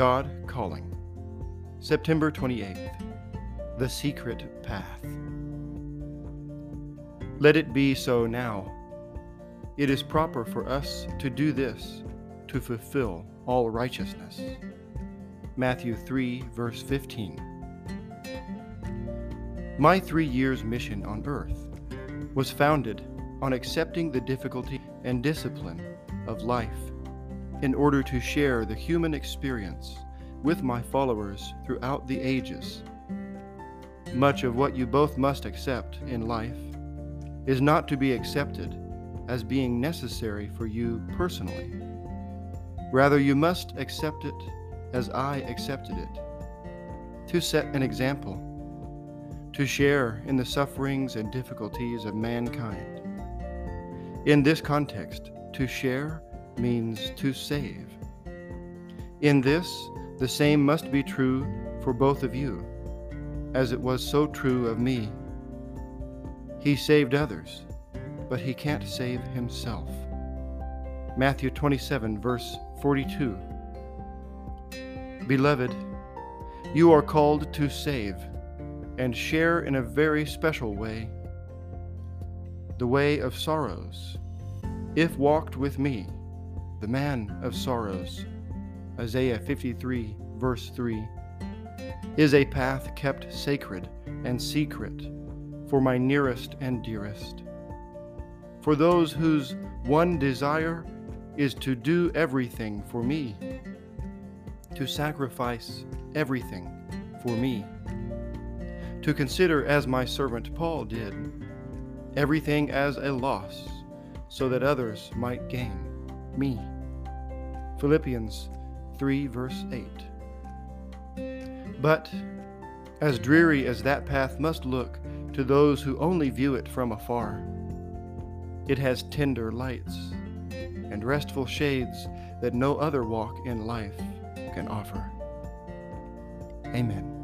God Calling. September 28th. The Secret Path. Let it be so now. It is proper for us to do this to fulfill all righteousness. Matthew 3, verse 15. My three years' mission on earth was founded on accepting the difficulty and discipline of life in order to share the human experience with my followers throughout the ages. Much of what you both must accept in life is not to be accepted as being necessary for you personally. Rather, you must accept it as I accepted it, to set an example, to share in the sufferings and difficulties of mankind. In this context, to share means to save. In this, the same must be true for both of you, as it was so true of me. He saved others, but he can't save himself. Matthew 27, verse 42. Beloved, you are called to save and share in a very special way the way of sorrows, if walked with me the man of sorrows, Isaiah 53, verse 3, is a path kept sacred and secret for my nearest and dearest. For those whose one desire is to do everything for me, to sacrifice everything for me, to consider, as my servant Paul did, everything as a loss so that others might gain me. Philippians 3, verse 8. But, as dreary as that path must look to those who only view it from afar, it has tender lights and restful shades that no other walk in life can offer. Amen.